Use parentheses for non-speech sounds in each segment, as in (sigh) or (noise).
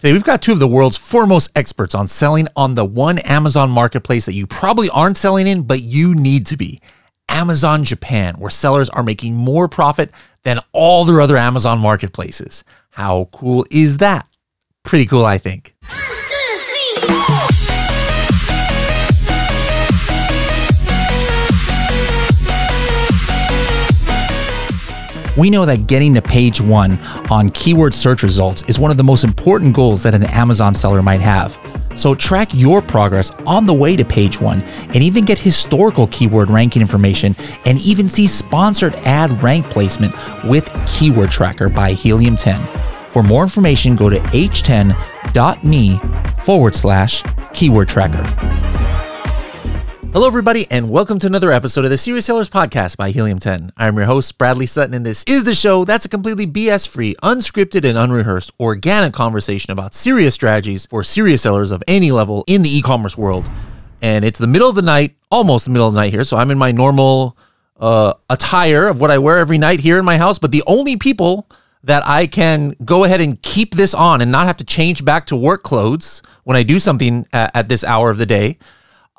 Today, we've got two of the world's foremost experts on selling on the one Amazon marketplace that you probably aren't selling in, but you need to be Amazon Japan, where sellers are making more profit than all their other Amazon marketplaces. How cool is that? Pretty cool, I think. We know that getting to page one on keyword search results is one of the most important goals that an Amazon seller might have. So track your progress on the way to page one and even get historical keyword ranking information and even see sponsored ad rank placement with Keyword Tracker by Helium 10. For more information, go to h10.me forward slash keyword tracker. Hello, everybody, and welcome to another episode of the Serious Sellers Podcast by Helium 10. I'm your host, Bradley Sutton, and this is the show that's a completely BS free, unscripted, and unrehearsed organic conversation about serious strategies for serious sellers of any level in the e commerce world. And it's the middle of the night, almost the middle of the night here, so I'm in my normal uh, attire of what I wear every night here in my house, but the only people that I can go ahead and keep this on and not have to change back to work clothes when I do something at, at this hour of the day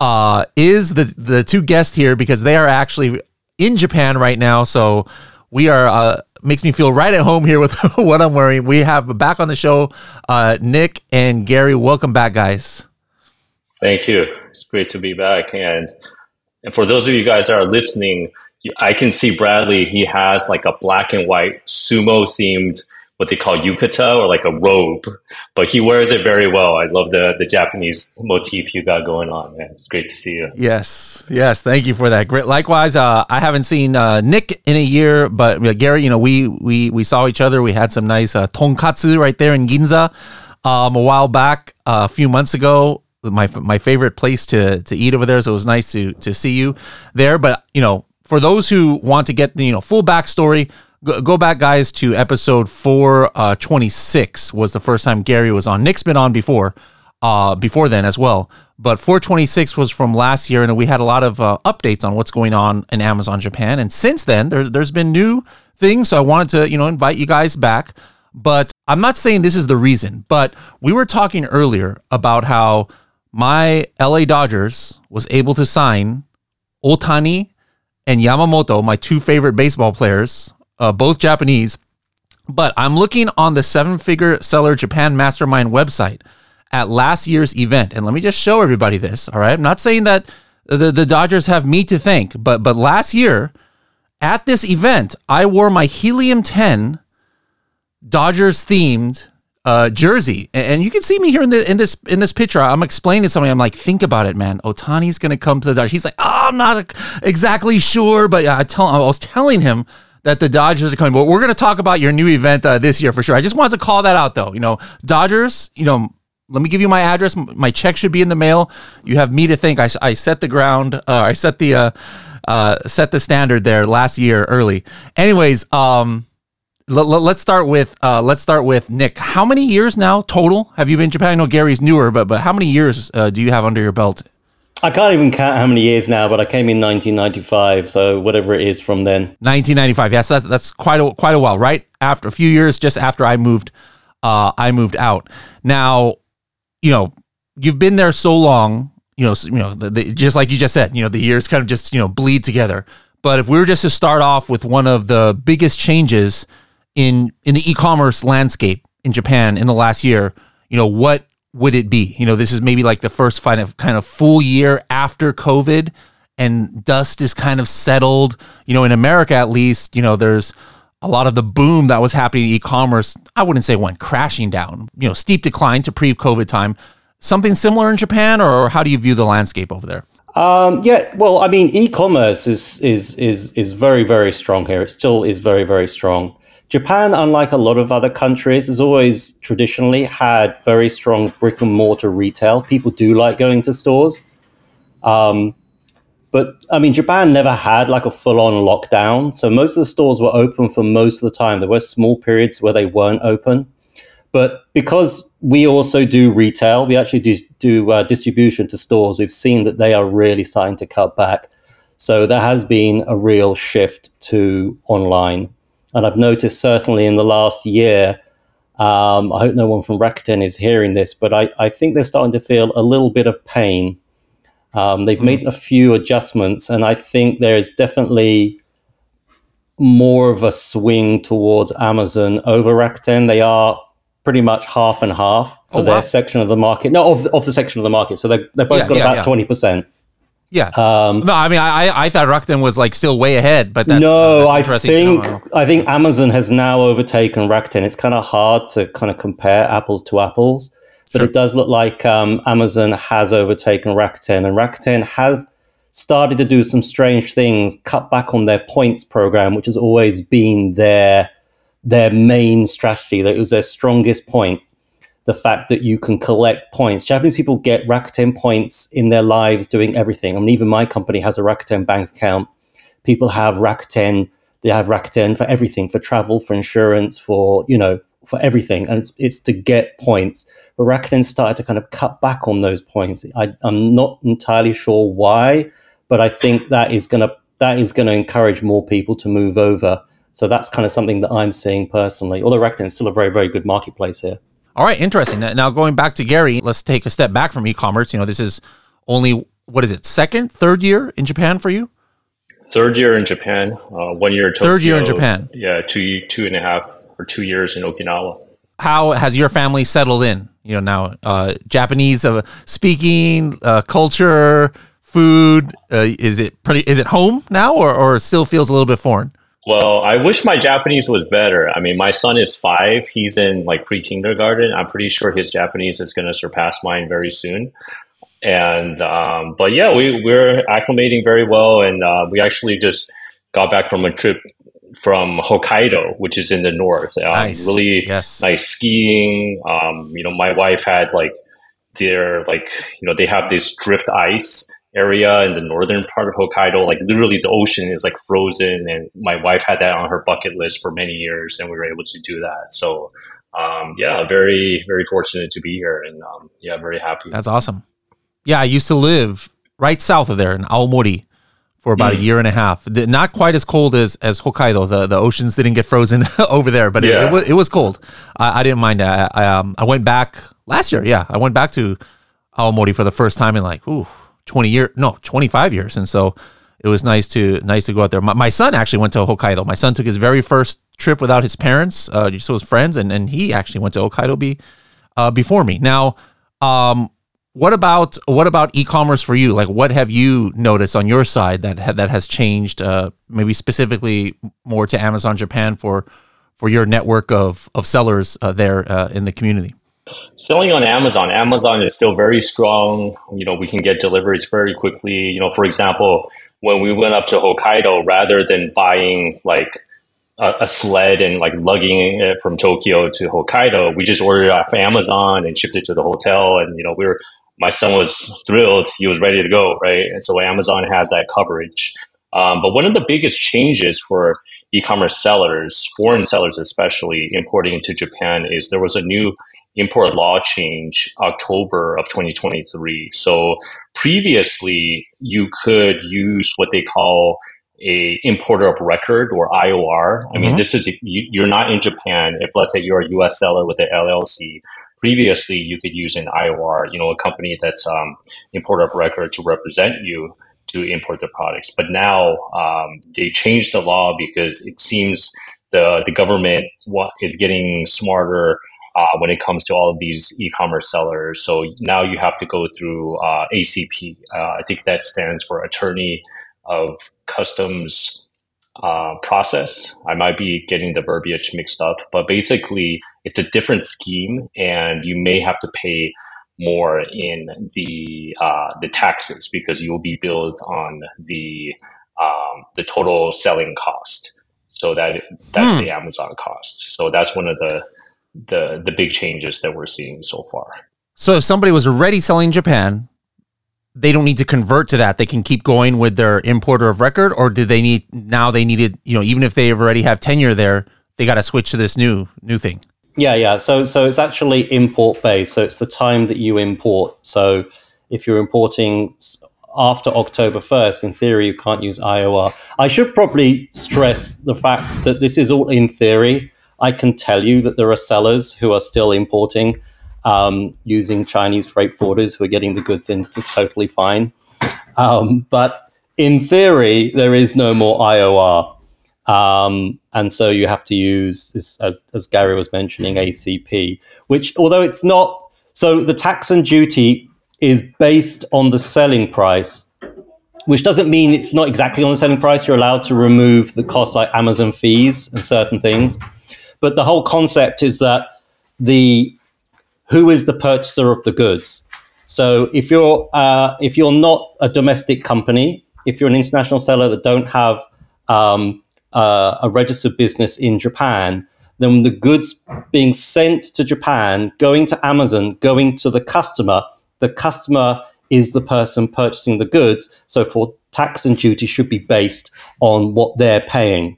uh, is the the two guests here because they are actually in Japan right now. So we are uh, makes me feel right at home here with (laughs) what I'm wearing. We have back on the show uh, Nick and Gary. Welcome back, guys. Thank you. It's great to be back. And and for those of you guys that are listening, I can see Bradley. He has like a black and white sumo themed what they call yukata or like a robe, but he wears it very well. I love the the Japanese motif you got going on. Man. It's great to see you. Yes, yes, thank you for that. Great. Likewise, uh, I haven't seen uh, Nick in a year, but uh, Gary, you know, we we we saw each other. We had some nice uh, tonkatsu right there in Ginza um, a while back, uh, a few months ago. My my favorite place to to eat over there, so it was nice to to see you there. But you know, for those who want to get the you know full backstory go, back, guys, to episode 426 uh, was the first time Gary was on. Nick's been on before, uh, before then as well. But 426 was from last year, and we had a lot of uh, updates on what's going on in Amazon Japan. And since then, there's there's been new things. So I wanted to you know invite you guys back. But I'm not saying this is the reason. But we were talking earlier about how my LA Dodgers was able to sign Ohtani and Yamamoto, my two favorite baseball players, uh, both Japanese. But I'm looking on the seven figure seller Japan Mastermind website at last year's event. And let me just show everybody this. All right. I'm not saying that the, the Dodgers have me to thank, but but last year at this event, I wore my Helium 10 Dodgers themed uh, jersey, and you can see me here in the in this in this picture. I'm explaining something. I'm like, think about it, man. Otani's gonna come to the Dodgers. He's like, oh, I'm not exactly sure, but I tell I was telling him that the Dodgers are coming. But we're going to talk about your new event uh, this year for sure. I just wanted to call that out though. You know, Dodgers, you know, let me give you my address. My check should be in the mail. You have me to thank. I, I set the ground. Uh, I set the uh, uh, set the standard there last year early. Anyways, um, let, us start with uh, let's start with Nick. How many years now total have you been in Japan? I know Gary's newer, but but how many years uh, do you have under your belt I can't even count how many years now, but I came in 1995, so whatever it is from then. 1995. Yes, that's that's quite a quite a while, right? After a few years, just after I moved, uh, I moved out. Now, you know, you've been there so long. You know, you know, the, the, just like you just said, you know, the years kind of just you know bleed together. But if we were just to start off with one of the biggest changes in in the e-commerce landscape in Japan in the last year, you know, what would it be? You know, this is maybe like the first kind of kind of full year after COVID and dust is kind of settled. You know, in America at least, you know, there's a lot of the boom that was happening in e-commerce, I wouldn't say went crashing down. You know, steep decline to pre-COVID time. Something similar in Japan, or how do you view the landscape over there? Um, yeah, well, I mean, e-commerce is is is is very very strong here. It still is very very strong. Japan, unlike a lot of other countries, has always traditionally had very strong brick and mortar retail. People do like going to stores. Um, but I mean, Japan never had like a full on lockdown. So most of the stores were open for most of the time. There were small periods where they weren't open. But because we also do retail, we actually do, do uh, distribution to stores, we've seen that they are really starting to cut back. So there has been a real shift to online. And I've noticed certainly in the last year, Um, I hope no one from Rakuten is hearing this, but I, I think they're starting to feel a little bit of pain. Um, they've made a few adjustments, and I think there is definitely more of a swing towards Amazon over Rakuten. They are pretty much half and half for Oh, their wow. section of the market. No, of, of the section of the market. So they they both Yeah, got yeah, yeah. about twenty percent. Yeah. Um, no, I mean, I I- I thought Rakuten was like still way ahead, but that's, no, uh, I that's interesting to think. I think Amazon has now overtaken Rakuten. It's kind of hard to kind of compare apples to apples, but Sure. it does look like um, Amazon has overtaken Rakuten, and Rakuten have started to do some strange things, cut back on their points program, which has always been their their main strategy. That it was their strongest point. The fact that you can collect points. Japanese people get Rakuten points in their lives doing everything. I mean, even my company has a Rakuten bank account people have Rakuten. They have Rakuten for everything, for travel, for insurance, for you know, for everything, and it's, it's to get points. But Rakuten started to kind of cut back on those points. I, I'm not entirely sure why, but I think that is gonna that is gonna encourage more people to move over. So that's kind of something that I'm seeing personally. Although Rakuten is still a very very good marketplace here. All right, interesting. Now going back to Gary, let's take a step back from e-commerce. You know, this is only what is it, second, third year in Japan for you? Third year in Japan, uh, one year Tokyo. Third year in Japan. Yeah, two two and a half or two years in Okinawa. How has your family settled in? You know, now uh, Japanese uh, speaking, uh, culture, food. Uh, is it pretty? Is it home now, or or still feels a little bit foreign? Well, I wish my Japanese was better. I mean, my son is five. He's in like pre kindergarten. I'm pretty sure his Japanese is going to surpass mine very soon. And, um, but yeah, we, we're acclimating very well. And uh, we actually just got back from a trip from Hokkaido, which is in the north. Um, Nice. Really Yes. nice skiing. Um, you know, my wife had like their, like, you know, they have this drift ice area in the northern part of Hokkaido. Like literally the ocean is like frozen and my wife had that on her bucket list for many years and we were able to do that. So um, yeah, very, very fortunate to be here and um, yeah, very happy. That's awesome. Yeah, I used to live right south of there in Aomori for about a year and a half. Not quite as cold as as Hokkaido. The the oceans didn't get frozen (laughs) over there, but it, Yeah. it, was, it was cold. I, I didn't mind that. I, I, um, I went back last year. Yeah, I went back to Aomori for the first time in like ooh, 20 years, no, 25 years. And so it was nice to nice to go out there. My, my son actually went to Hokkaido. My son took his very first trip without his parents, uh, just his friends, and, and he actually went to Hokkaido be, uh, before me. Now, um, what about what about e-commerce for you? Like, what have you noticed on your side that ha- that has changed? Uh, maybe specifically more to Amazon Japan for for your network of of sellers uh, there uh, in the community. Selling on Amazon, Amazon is still very strong. You know, we can get deliveries very quickly. You know, for example, when we went up to Hokkaido, rather than buying like a, a sled and like lugging it from Tokyo to Hokkaido, we just ordered it off Amazon and shipped it to the hotel. And you know, we were my son was thrilled; he was ready to go, right? And so Amazon has that coverage. Um, but one of the biggest changes for e-commerce sellers, foreign sellers especially, importing into Japan, is there was a new import law change October of 2023. So previously, you could use what they call a importer of record or IOR. I mean, Mhm. this is you, you're not in Japan. If let's say you're a U.S. seller with an LLC, previously you could use an IOR, you know, a company that's um, importer of record to represent you to import the products. But now um, they changed the law because it seems the the government is getting smarter uh, when it comes to all of these e-commerce sellers. So now you have to go through uh, ACP. Uh, I think that stands for Attorney of Customs uh, Process. I might be getting the verbiage mixed up, but basically it's a different scheme, and you may have to pay more in the uh, the taxes because you will be billed on the um, the total selling cost. So that that's Hmm. the Amazon cost. So that's one of the the the big changes that we're seeing so far. So if somebody was already selling Japan, they don't need to convert to that. They can keep going with their importer of record, or do they need now? They needed, you know, even if they already have tenure there, they got to switch to this new new thing. Yeah, yeah. So so it's actually import based. So it's the time that you import. So if you're importing after October 1st, in theory, you can't use IOR. I should probably stress the fact that this is all in theory. I can tell you that there are sellers who are still importing um, using Chinese freight forwarders who are getting the goods in just totally fine. Um, but in theory, there is no more IOR. Um, and so you have to use this, as, as Gary was mentioning, ACP, which, although it's not, so the tax and duty is based on the selling price, which doesn't mean it's not exactly on the selling price. You're allowed to remove the costs like Amazon fees and certain things. But the whole concept is that the who is the purchaser of the goods. So if you're uh, if you're not a domestic company, if you're an international seller that don't have um, uh, a registered business in Japan, then the goods being sent to Japan, going to Amazon, going to the customer, the customer is the person purchasing the goods. So for tax and duty should be based on what they're paying,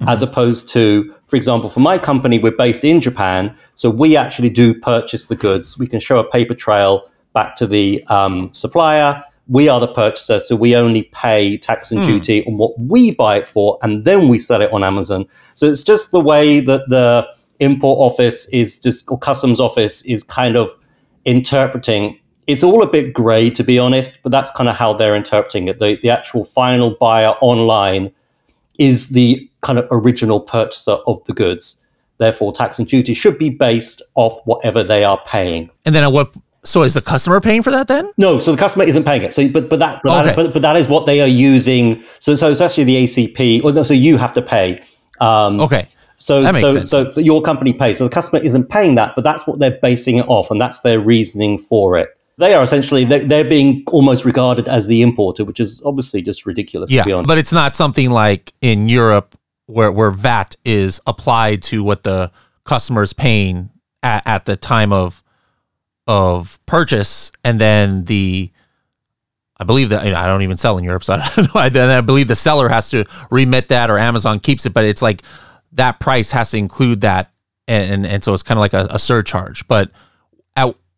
mm-hmm. as opposed to, for example, for my company, we're based in Japan, so we actually do purchase the goods. We can show a paper trail back to the um, supplier we are the purchaser, so we only pay tax and mm. duty on what we buy it for, and then we sell it on Amazon. So it's just the way that the import office is just, or customs office is kind of interpreting. It's all a bit grey, to be honest, but that's kind of how they're interpreting it. The, the actual final buyer online is the kind of original purchaser of the goods. Therefore, tax and duty should be based off whatever they are paying. And then at what so is the customer paying for that then? No, so the customer isn't paying it. So, but but that but, okay. that, but, but that is what they are using. So so it's actually the ACP. Or no, so you have to pay. Um, okay. So so sense. so your company pays. So the customer isn't paying that, but that's what they're basing it off, and that's their reasoning for it. They are essentially they're, they're being almost regarded as the importer, which is obviously just ridiculous. Yeah, but it's not something like in Europe where where VAT is applied to what the customer is paying at, at the time of of purchase, and then the I believe that you know, I don't even sell in Europe, so (laughs) I don't know. Then I believe the seller has to remit that, or Amazon keeps it, but it's like that price has to include that, and and, and so it's kind of like a, a surcharge. But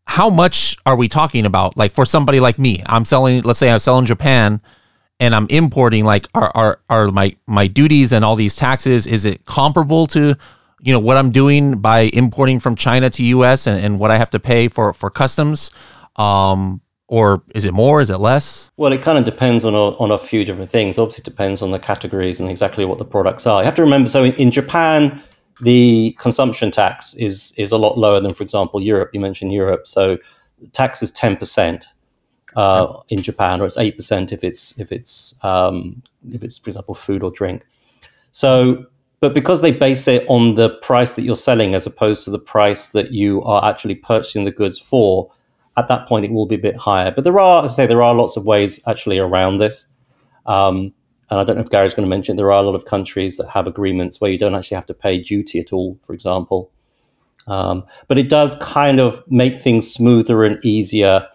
how much are we talking about? Like for somebody like me, I'm selling. Let's say I'm selling Japan, and I'm importing. Like are are are my my duties and all these taxes? Is it comparable to you know what I'm doing by importing from China to US and, and what I have to pay for for customs um, or is it more is it less well it kind of depends on a, on a few different things obviously depends on the categories and exactly what the products are you have to remember so in, in Japan the consumption tax is is a lot lower than for example Europe you mentioned Europe so tax is 10% uh, in Japan or it's 8% if it's if it's um, if it's for example food or drink so but because they base it on the price that you're selling as opposed to the price that you are actually purchasing the goods for, at that point it will be a bit higher. But there are, as I say, there are lots of ways actually around this. Um, and I don't know if Gary's going to mention, there are a lot of countries that have agreements where you don't actually have to pay duty at all, for example. Um, but it does kind of make things smoother and easier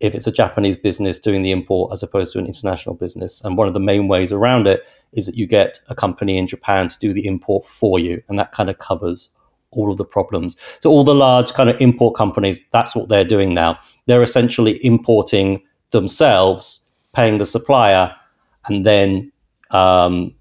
if it's a Japanese business doing the import as opposed to an international business. And one of the main ways around it is that you get a company in Japan to do the import for you, and that kind of covers all of the problems. So all the large kind of import companies, that's what they're doing now. They're essentially importing themselves, paying the supplier, and then um,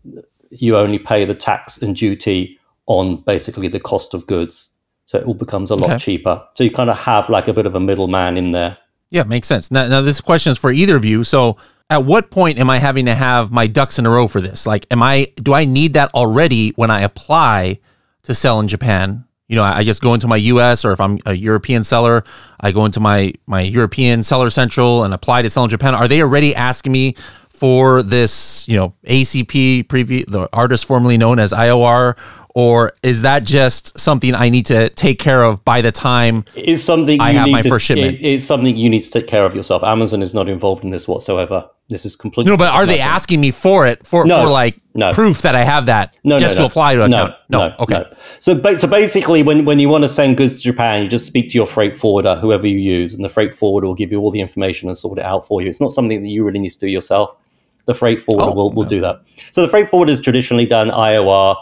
you only pay the tax and duty on basically the cost of goods. So it all becomes a lot okay. cheaper. So you kind of have like a bit of a middleman in there. Yeah, makes sense. Now, now this question is for either of you. So, at what point am I having to have my ducks in a row for this? Like, am I do I need that already when I apply to sell in Japan? You know, I just go into my U.S. or if I'm a European seller, I go into my my European Seller Central and apply to sell in Japan. Are they already asking me for this? You know, ACP preview, the artist formerly known as IOR, or is that just something I need to take care of by the time it's something I have my to, first shipment? It, it's something you need to take care of yourself. Amazon is not involved in this whatsoever. This is completely no. But are they asking me for it for, no, for like no. proof that I have that no, just no, to apply to account? No, no, okay. So, so basically, when when you want to send goods to Japan, you just speak to your freight forwarder, whoever you use, and the freight forwarder will give you all the information and sort it out for you. It's not something that you really need to do yourself. The freight forwarder oh, will, will do that. So the freight forwarder has traditionally done IOR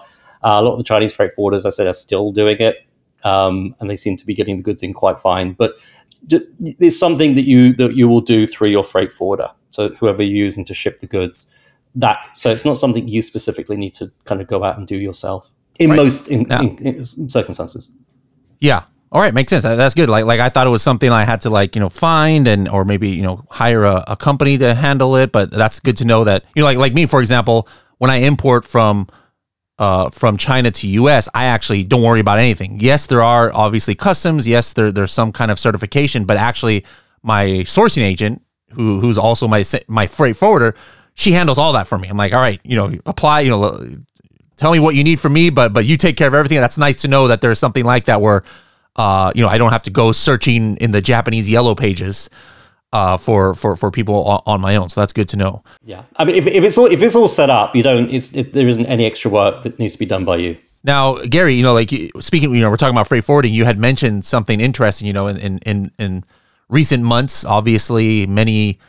uh, a lot of the Chinese freight forwarders, I said, are still doing it, um, and they seem to be getting the goods in quite fine. But there's something that you that you will do through your freight forwarder. So whoever you're using to ship the goods, that so it's not something you specifically need to kind of go out and do yourself. in Right. most in, Yeah. in, in circumstances. Yeah. All right, makes sense. That's good. Like, like I thought it was something I had to like, you know, find and or maybe you know hire a, a company to handle it. But that's good to know that you know, like like me, for example, when I import from uh, from China to U.S., I actually don't worry about anything. Yes, there are obviously customs. Yes, there there's some kind of certification, but actually, my sourcing agent, who who's also my my freight forwarder, she handles all that for me. I'm like, all right, you know, apply, you know, tell me what you need from me, but but you take care of everything. That's nice to know that there's something like that where, uh, you know, I don't have to go searching in the Japanese yellow pages, uh, for for for people on, on my own. So that's good to know. Yeah, I mean, if, if it's all if it's all set up, you don't. It's it, there isn't any extra work that needs to be done by you. Now, Gary, you know, like speaking, you know, we're talking about freight forwarding. You had mentioned something interesting. You know, in in in, in recent months, obviously, many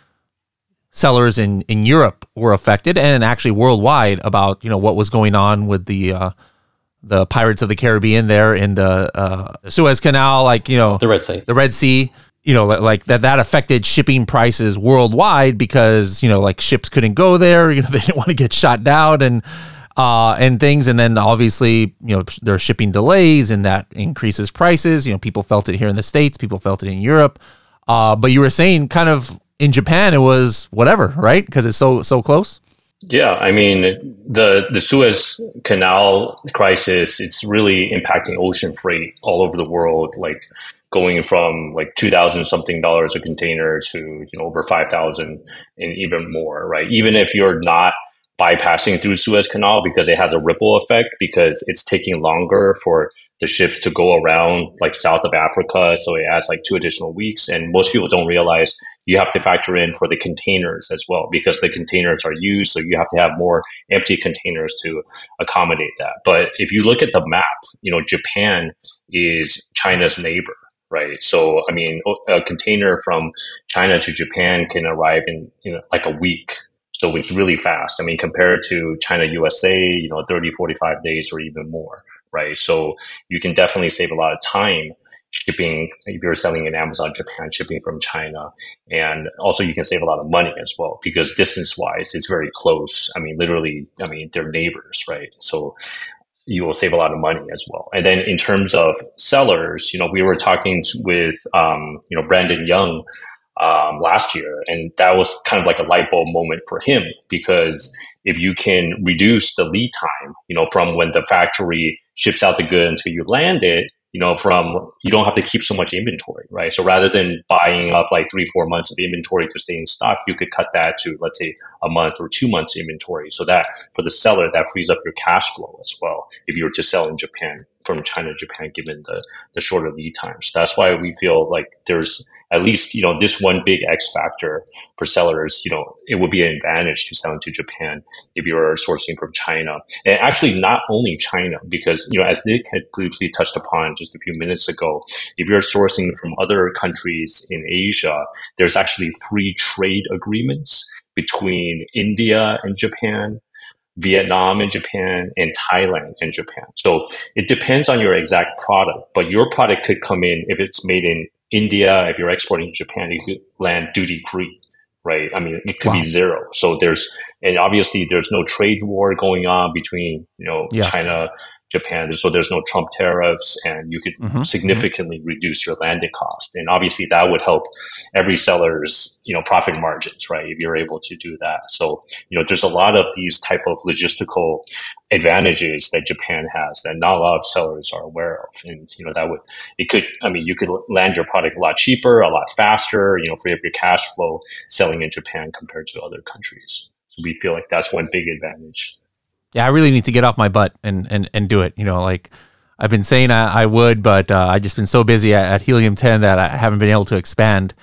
sellers in in Europe were affected, and actually worldwide about you know what was going on with the uh, the Pirates of the Caribbean there in the uh, Suez Canal, like you know The Red Sea. the Red Sea, you know, like that that affected shipping prices worldwide because you know like ships couldn't go there, (laughs) you know, they didn't want to get shot down and uh and things and then obviously, you know, there are shipping delays and that increases prices, you know, people felt it here in the states, people felt it in Europe. Uh but you were saying kind of in Japan it was whatever, right? Because it's so so close. Yeah, I mean the the Suez Canal crisis. It's really impacting ocean freight all over the world. Like going from like two thousand something dollars a container to you know over five thousand and even more. Right? Even if you're not bypassing through Suez Canal because it has a ripple effect because it's taking longer for the ships to go around like south of Africa. So it adds like two additional weeks. And most people don't realize you have to factor in for the containers as well because the containers are used. So you have to have more empty containers to accommodate that. But if you look at the map, you know, Japan is China's neighbor. Right. So, I mean, a container from China to Japan can arrive in, you know, like a week. So it's really fast. I mean, compared to China, USA, you know, 30, 45 days or even more. Right. So you can definitely save a lot of time shipping if you're selling in Amazon Japan, shipping from China. And also you can save a lot of money as well because distance wise, it's very close. I mean, literally, I mean, they're neighbors, right? So you will save a lot of money as well. And then in terms of sellers, you know, we were talking with, um, you know, Brandon Young um, last year, and that was kind of like a light bulb moment for him because if you can reduce the lead time, you know, from when the factory ships out the good until you land it, you know, from you don't have to keep so much inventory, right? So rather than buying up like three, four months of inventory to stay in stock, you could cut that to let's say a month or two months inventory. So that for the seller, that frees up your cash flow as well. If you were to sell in Japan from China Japan, given the the shorter lead times, that's why we feel like there's at least you know this one big X factor for sellers. You know, it would be an advantage to sell into Japan if you're sourcing from China, and actually not only China, because you know as Nick had briefly touched upon just a few minutes ago, if you're sourcing from other countries in Asia, there's actually free trade agreements between India and Japan. Vietnam and Japan and Thailand and Japan. So it depends on your exact product, but your product could come in if it's made in India, if you're exporting to Japan, you could land duty free, right? I mean, it could Wow. be zero. So there's, and obviously there's no trade war going on between, you know, Yeah. China, Japan. So there's no Trump tariffs and you could Mhm. significantly reduce your landing cost. And obviously that would help every seller's, you know, profit margins, right? If you're able to do that. So, you know, there's a lot of these type of logistical advantages that Japan has that not a lot of sellers are aware of. And, you know, that would, it could, I mean, you could land your product a lot cheaper, a lot faster, you know, free up your cash flow selling in Japan compared to other countries. So we feel like that's one big advantage. Yeah, I really need to get off my butt and and and do it. You know, like I've been saying I, I would, but uh, I've just been so busy at, at Helium 10 that I haven't been able to expand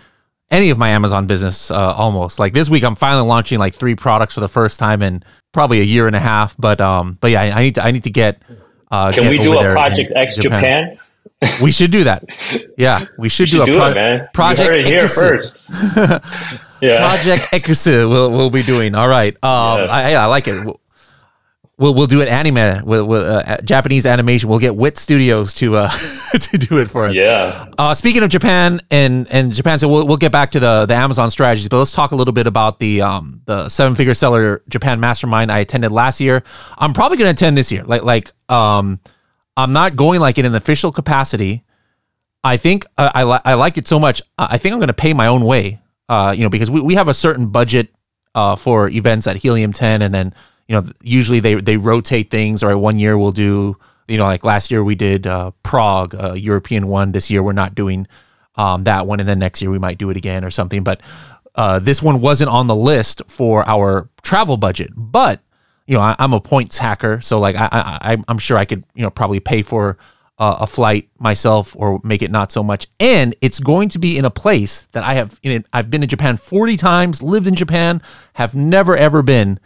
any of my Amazon business uh, almost. Like this week, I'm finally launching like three products for the first time in probably a year and a half. But um, but yeah, I, I need to I need to get. Uh, Can get we do a Project X Japan? (laughs) We should do that. Yeah, we (laughs) should, You should do a do pro- it, man. Project you here first. (laughs) yeah. Project X we'll, we'll be doing. All right. Um, Yes. I, I like it. We'll we'll do it anime with, with uh, Japanese animation. We'll get Wit Studios to uh (laughs) to do it for us. Yeah. Uh, speaking of Japan and and Japan, so we'll we'll get back to the the Amazon strategies, but let's talk a little bit about the um the seven figure seller Japan Mastermind I attended last year. I'm probably going to attend this year. Like like um I'm not going like in an official capacity. I think uh, I li- I like it so much. I think I'm going to pay my own way. Uh, you know, because we, we have a certain budget uh, for events at Helium 10, and then you know usually they they rotate things. Or one year we'll do you know like last year we did uh, Prague, uh, European one. This year we're not doing um, that one, and then next year we might do it again or something. But uh, this one wasn't on the list for our travel budget, but you know I, am a points hacker, so like I, I I'm sure I could you know probably pay for uh, a flight myself or make it not so much. And it's going to be in a place that I have in. I've been to Japan 40 times, lived in Japan, have never ever been,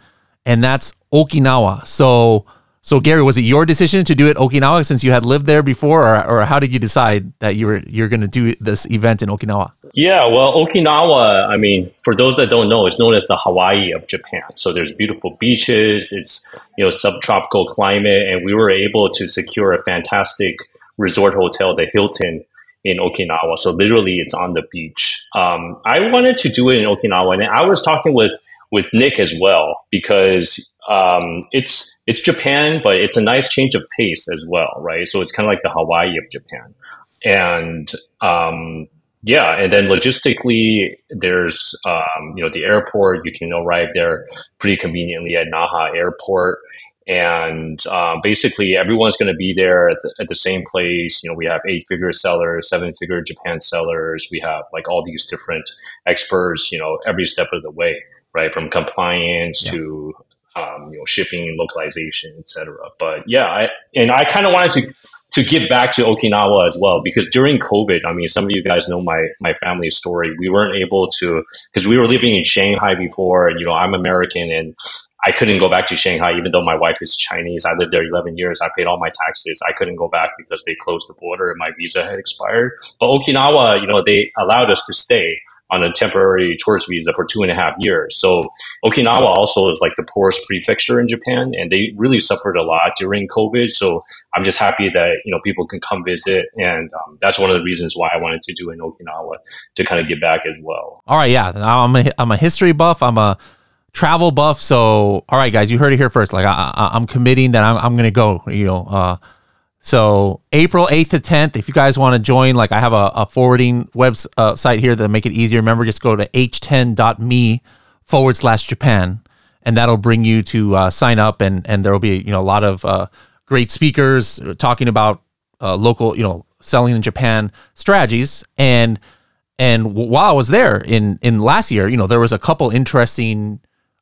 and that's Okinawa. So so Gary, was it your decision to do it Okinawa since you had lived there before, or, or how did you decide that you were you're going to do this event in Okinawa? Yeah, well, Okinawa. I mean, for those that don't know, it's known as the Hawaii of Japan. So there's beautiful beaches. It's you know subtropical climate, and we were able to secure a fantastic resort hotel, the Hilton in Okinawa. So literally, it's on the beach. Um, I wanted to do it in Okinawa, and I was talking with with Nick as well because um, it's it's Japan, but it's a nice change of pace as well, right? So it's kind of like the Hawaii of Japan, and um, yeah, and then logistically, there's um, you know the airport. You can arrive there pretty conveniently at Naha Airport, and uh, basically everyone's going to be there at the, at the same place. You know, we have eight-figure sellers, seven-figure Japan sellers. We have like all these different experts. You know, every step of the way right? From compliance yeah. to um, you know, shipping, localization, etc. But yeah, I, and I kind of wanted to to give back to Okinawa as well because during COVID, I mean, some of you guys know my my family story. We weren't able to because we were living in Shanghai before, and you know, I'm American and. I couldn't go back to Shanghai, even though my wife is Chinese. I lived there 11 years. I paid all my taxes. I couldn't go back because they closed the border and my visa had expired. But Okinawa, you know, they allowed us to stay on a temporary tourist visa for two and a half years. So Okinawa also is like the poorest prefecture in Japan, and they really suffered a lot during COVID. So I'm just happy that you know people can come visit, and um, that's one of the reasons why I wanted to do in Okinawa to kind of give back as well. All right, yeah, I'm a, I'm a history buff. I'm a travel buff. So all right, guys, you heard it here first. Like I, am committing that I'm, I'm gonna go. You know. Uh, so April 8th to 10th, if you guys want to join, like I have a, a forwarding website uh, here that make it easier. Remember, just go to h10.me forward slash Japan, and that'll bring you to uh, sign up. And and there will be you know a lot of uh, great speakers talking about uh, local you know selling in Japan strategies. And and while I was there in in last year, you know there was a couple interesting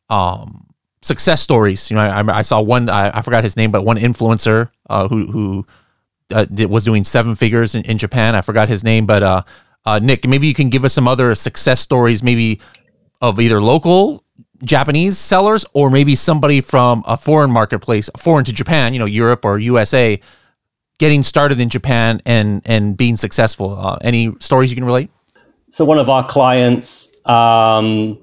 um, success stories. You know, I, I saw one. I, I, forgot his name, but one influencer uh, who who uh, did, was doing seven figures in, in, Japan. I forgot his name, but uh, uh, Nick, maybe you can give us some other success stories, maybe of either local Japanese sellers or maybe somebody from a foreign marketplace, foreign to Japan, you know, Europe or USA, getting started in Japan and and being successful. Uh, any stories you can relate? So one of our clients. Um,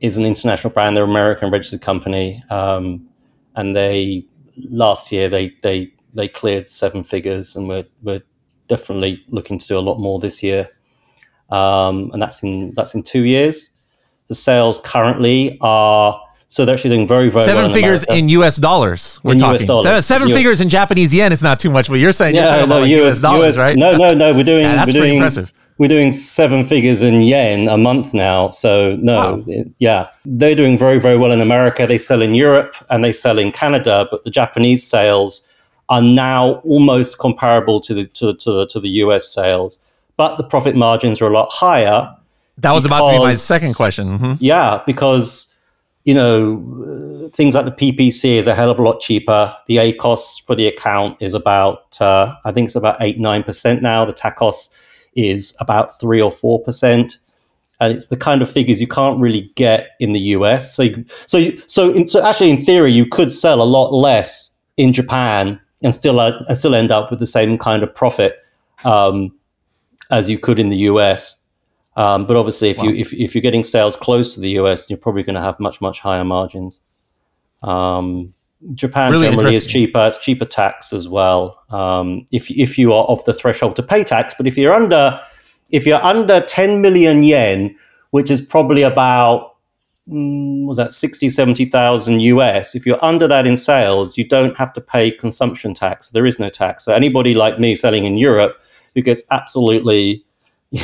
is an international brand. They're an American registered company, um, and they last year they they they cleared seven figures, and we're we're definitely looking to do a lot more this year. Um, and that's in that's in two years. The sales currently are so they're actually doing very very seven well in figures America. in U.S. dollars. We're in talking dollars. seven, seven US. figures in Japanese yen. It's not too much, but you're saying yeah, you're talking no, about US, US dollars, US, right? No, no, no. We're doing yeah, that's we're pretty doing, impressive we're doing seven figures in yen a month now. So no, wow. yeah, they're doing very very well in America. They sell in Europe and they sell in Canada, but the Japanese sales are now almost comparable to the to, to, the, to the US sales, but the profit margins are a lot higher. That was because, about to be my second question. Mm-hmm. Yeah, because you know things like the PPC is a hell of a lot cheaper. The ACoS for the account is about uh, I think it's about eight nine percent now. The TACOS is about three or four percent, and it's the kind of figures you can't really get in the US. So, you, so, you, so, in, so actually, in theory, you could sell a lot less in Japan and still uh, and still end up with the same kind of profit um, as you could in the US. Um, but obviously, if wow. you if, if you're getting sales close to the US, you're probably going to have much much higher margins. Um, Japan really generally is cheaper. It's cheaper tax as well. Um, if if you are of the threshold to pay tax, but if you're under if you're under 10 million yen, which is probably about mm, was that 60 70,000 US if you're under that in sales you don't have to pay consumption tax there is no tax so anybody like me selling in Europe who gets absolutely (laughs) (laughs)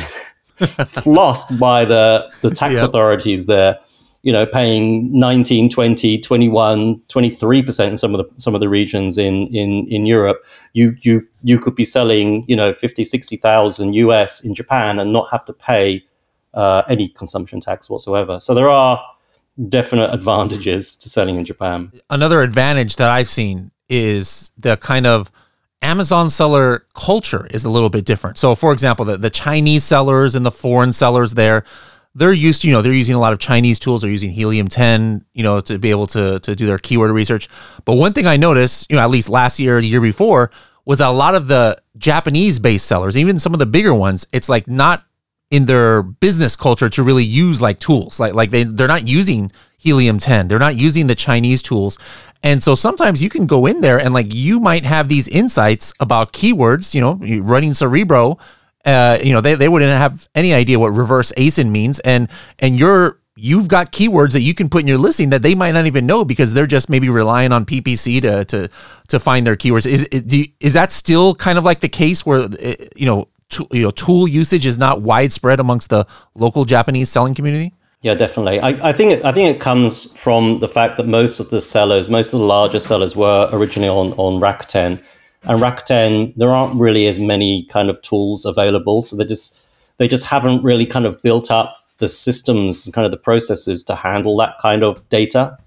flossed by the the tax yep. authorities there you know paying 19 20 21 23% in some of the some of the regions in in in Europe you you you could be selling you know 50 60,000 US in Japan and not have to pay uh, any consumption tax whatsoever so there are definite advantages to selling in Japan another advantage that I've seen is the kind of Amazon seller culture is a little bit different. So, for example, the, the Chinese sellers and the foreign sellers there, they're used to, you know, they're using a lot of Chinese tools. They're using Helium 10, you know, to be able to, to do their keyword research. But one thing I noticed, you know, at least last year, the year before, was that a lot of the Japanese based sellers, even some of the bigger ones, it's like not in their business culture to really use like tools. Like like they they're not using Helium 10. They're not using the Chinese tools. And so sometimes you can go in there and like you might have these insights about keywords, you know, running Cerebro uh, you know, they, they wouldn't have any idea what reverse ASIN means. And and you're you've got keywords that you can put in your listing that they might not even know because they're just maybe relying on PPC to to to find their keywords. Is is, that still kind of like the case where uh, you know to, you know tool usage is not widespread amongst the local Japanese selling community? Yeah, definitely. I, I think it, I think it comes from the fact that most of the sellers, most of the larger sellers, were originally on on Rakuten and Rakuten, there aren't really as many kind of tools available, so they just they just haven't really kind of built up the systems and kind of the processes to handle that kind of data.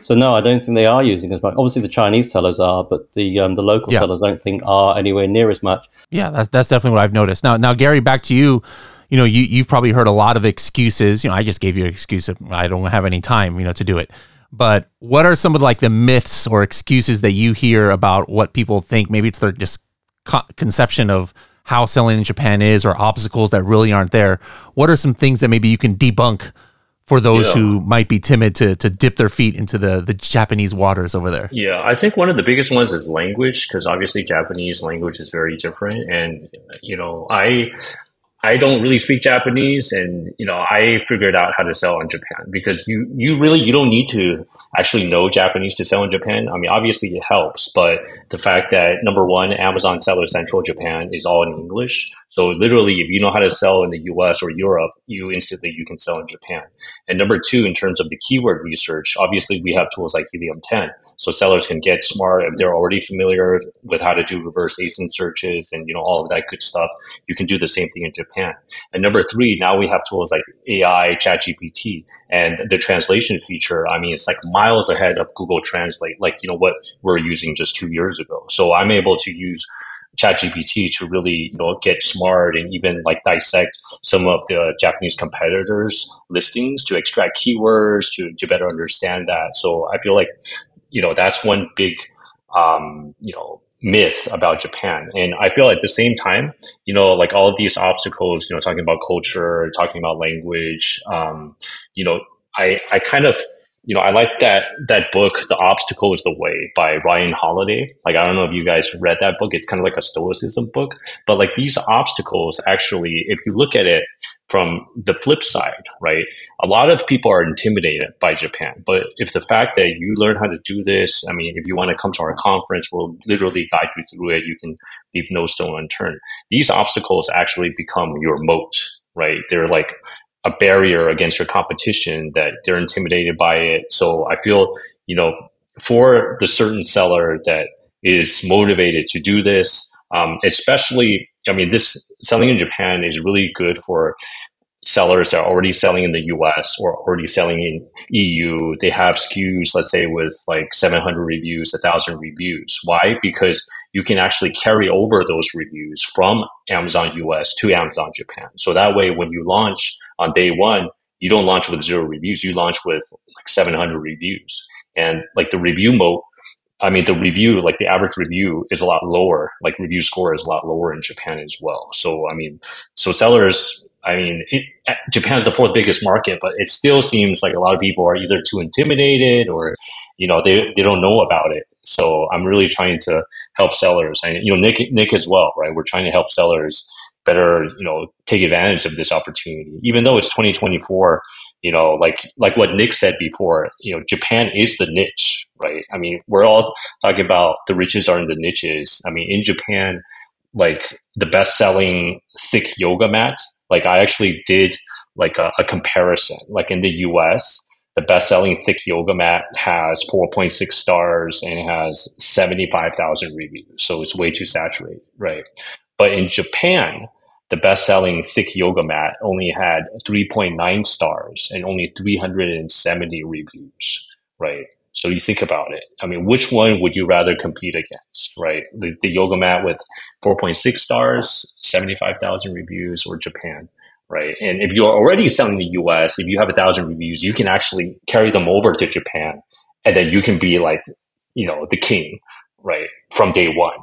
So no, I don't think they are using as much. Obviously, the Chinese sellers are, but the um, the local yeah. sellers don't think are anywhere near as much. Yeah, that's that's definitely what I've noticed. Now, now Gary, back to you. You know, you you've probably heard a lot of excuses. You know, I just gave you an excuse. I don't have any time. You know, to do it but what are some of like the myths or excuses that you hear about what people think? Maybe it's their just co- conception of how selling in Japan is or obstacles that really aren't there. What are some things that maybe you can debunk for those yeah. who might be timid to to dip their feet into the the Japanese waters over there? Yeah i think one of the biggest ones is language because obviously Japanese language is very different. And you know i I don't really speak Japanese, and you know, I figured out how to sell in Japan because you you really you don't need to actually know Japanese to sell in Japan. I mean, obviously it helps, but the fact that number one, Amazon Seller Central Japan is all in English. So literally, if you know how to sell in the US or Europe, you instantly you can sell in Japan. And number two, in terms of the keyword research, obviously we have tools like Helium 10. So sellers can get smart if they're already familiar with how to do reverse ASIN searches and you know all of that good stuff. You can do the same thing in Japan. And number three, now we have tools like AI, ChatGPT, and the translation feature. I mean, it's like miles ahead of Google Translate, like you know what we're using just two years ago. So I'm able to use ChatGPT to really you know get smart and even like dissect some of the Japanese competitors' listings to extract keywords to to better understand that. So I feel like you know that's one big um, you know myth about Japan. And I feel at the same time, you know, like all of these obstacles, you know, talking about culture, talking about language, um, you know, I, I kind of you know, I like that that book, The Obstacle is the Way by Ryan Holiday. Like I don't know if you guys read that book. It's kind of like a stoicism book. But like these obstacles actually, if you look at it from the flip side, right? A lot of people are intimidated by Japan. But if the fact that you learn how to do this, I mean, if you want to come to our conference, we'll literally guide you through it. You can leave no stone unturned. These obstacles actually become your moat, right? They're like a barrier against your competition that they're intimidated by it. So I feel, you know, for the certain seller that is motivated to do this, um, especially, I mean, this selling in Japan is really good for sellers that are already selling in the US or already selling in EU. They have SKUs, let's say, with like 700 reviews, 1,000 reviews. Why? Because you can actually carry over those reviews from Amazon US to Amazon Japan. So that way, when you launch on day one, you don't launch with zero reviews. You launch with like 700 reviews. And like the review mode, I mean, the review, like the average review is a lot lower. Like review score is a lot lower in Japan as well. So, I mean, so sellers, I mean, it, Japan's the fourth biggest market, but it still seems like a lot of people are either too intimidated or, you know, they, they don't know about it. So I'm really trying to help sellers and, you know, Nick, Nick as well, right? We're trying to help sellers better, you know, take advantage of this opportunity. Even though it's 2024, you know, like like what Nick said before, you know, Japan is the niche, right? I mean, we're all talking about the riches are in the niches. I mean, in Japan, like the best selling thick yoga mat, like I actually did like a, a comparison. Like in the US, the best selling thick yoga mat has 4.6 stars and has 75,000 reviews. So it's way too saturated, right? But in Japan, the best selling thick yoga mat only had 3.9 stars and only 370 reviews, right? So you think about it. I mean, which one would you rather compete against, right? The, the yoga mat with 4.6 stars, 75,000 reviews, or Japan, right? And if you're already selling the US, if you have a thousand reviews, you can actually carry them over to Japan and then you can be like, you know, the king, right? From day one.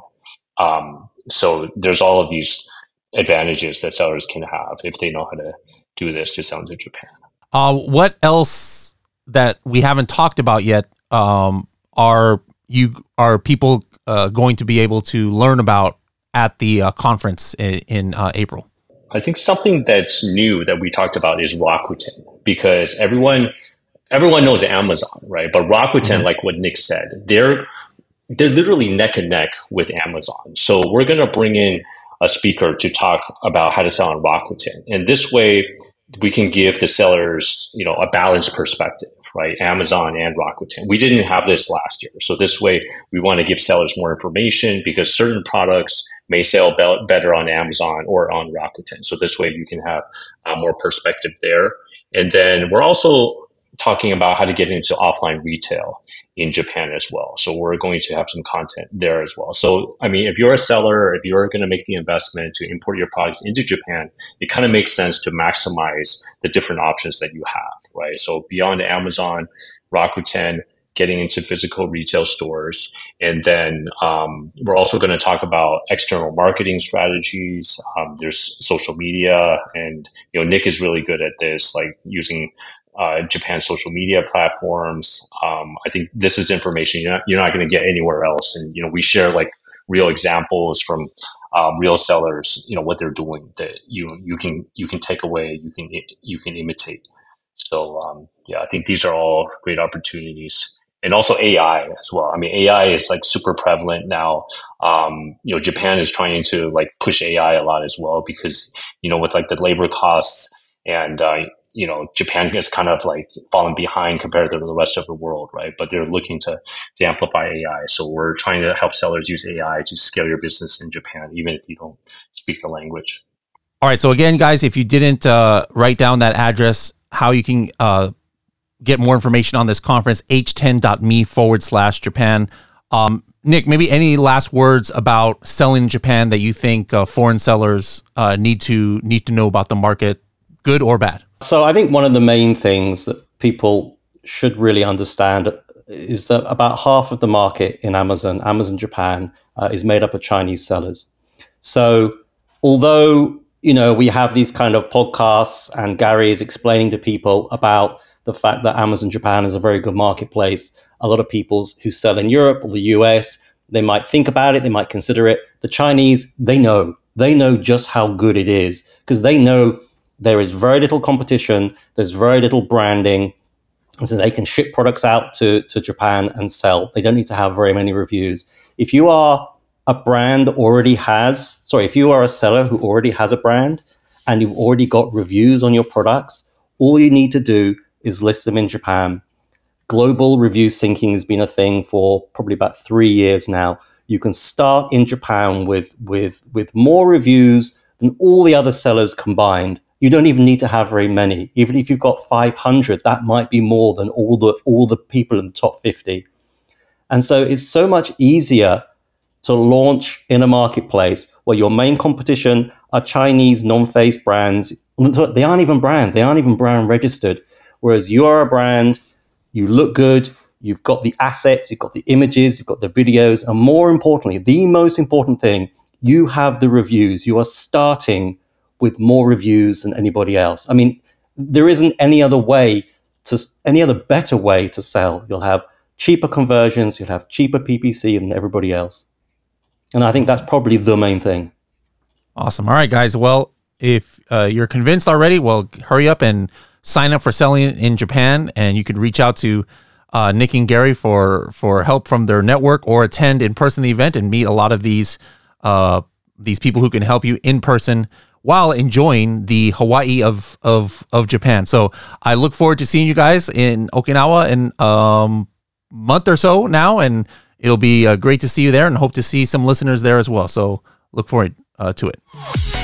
Um, so there's all of these advantages that sellers can have if they know how to do this to sell into Japan. Uh, what else that we haven't talked about yet um, are you are people uh, going to be able to learn about at the uh, conference in, in uh, April? I think something that's new that we talked about is Rakuten because everyone everyone knows Amazon, right? But Rakuten, mm-hmm. like what Nick said, they're they're literally neck and neck with Amazon. So we're going to bring in a speaker to talk about how to sell on Rakuten. And this way, we can give the sellers, you know, a balanced perspective, right? Amazon and Rakuten. We didn't have this last year. So this way, we want to give sellers more information because certain products may sell be- better on Amazon or on Rakuten. So this way, you can have uh, more perspective there. And then we're also talking about how to get into offline retail in Japan as well. So we're going to have some content there as well. So, I mean, if you're a seller, if you're going to make the investment to import your products into Japan, it kind of makes sense to maximize the different options that you have, right? So beyond Amazon, Rakuten, getting into physical retail stores. And then um, we're also going to talk about external marketing strategies. Um, there's social media, and you know Nick is really good at this, like using uh, social media platforms. Um, I think this is information you're not, you're not going to get anywhere else. And, you know, we share like real examples from um, real sellers, you know, what they're doing that you, you can, you can take away, you can, you can imitate. So, um, yeah, I think these are all great opportunities. And also AI as well. I mean, AI is like super prevalent now. Um, you know, Japan is trying to like push AI a lot as well because, you know, with like the labor costs and, uh, you know Japan is kind of like falling behind compared to the rest of the world, right? But they're looking to to amplify AI. So we're trying to help sellers use AI to scale your business in Japan, even if you don't speak the language. All right. So again, guys, if you didn't uh, write down that address, how you can uh, get more information on this conference, h10.me forward slash Japan. Um, Nick, maybe any last words about selling in Japan that you think uh, foreign sellers uh, need to need to know about the market, good or bad? So I think one of the main things that people should really understand is that about half of the market in Amazon, Amazon Japan, uh, is made up of Chinese sellers. So although you know we have these kind of podcasts and Gary is explaining to people about the fact that Amazon Japan is a very good marketplace, a lot of people who sell in Europe or the US they might think about it, they might consider it. The Chinese, they know, they know just how good it is because they know there is very little competition. There's very little branding. So they can ship products out to, to Japan and sell. They don't need to have very many reviews. If you are a brand already has, sorry, if you are a seller who already has a brand and you've already got reviews on your products, all you need to do is list them in Japan. Global review syncing has been a thing for probably about three years now. You can start in Japan with with with more reviews than all the other sellers combined, you don't even need to have very many. Even if you've got 500, that might be more than all the all the people in the top 50. And so it's so much easier to launch in a marketplace where your main competition are Chinese non-face brands. They aren't even brands. They aren't even brand registered. Whereas you are a brand, you look good, you've got the assets, you've got the images, you've got the videos, and more importantly, the most important thing, you have the reviews. You are starting with more reviews than anybody else. I mean, there isn't any other way to any other better way to sell. You'll have cheaper conversions, you'll have cheaper PPC than everybody else. And I think that's probably the main thing. Awesome. All right, guys. Well, if uh, you're convinced already, well, hurry up and sign up for selling in Japan, and you could reach out to uh, Nick and Gary for for help from their network, or attend in person the event and meet a lot of these uh, these people who can help you in person while enjoying the Hawaii of of of Japan. So I look forward to seeing you guys in Okinawa in um month or so now, and it'll be uh, great to see you there, and hope to see some listeners there as well. So look forward uh, to it.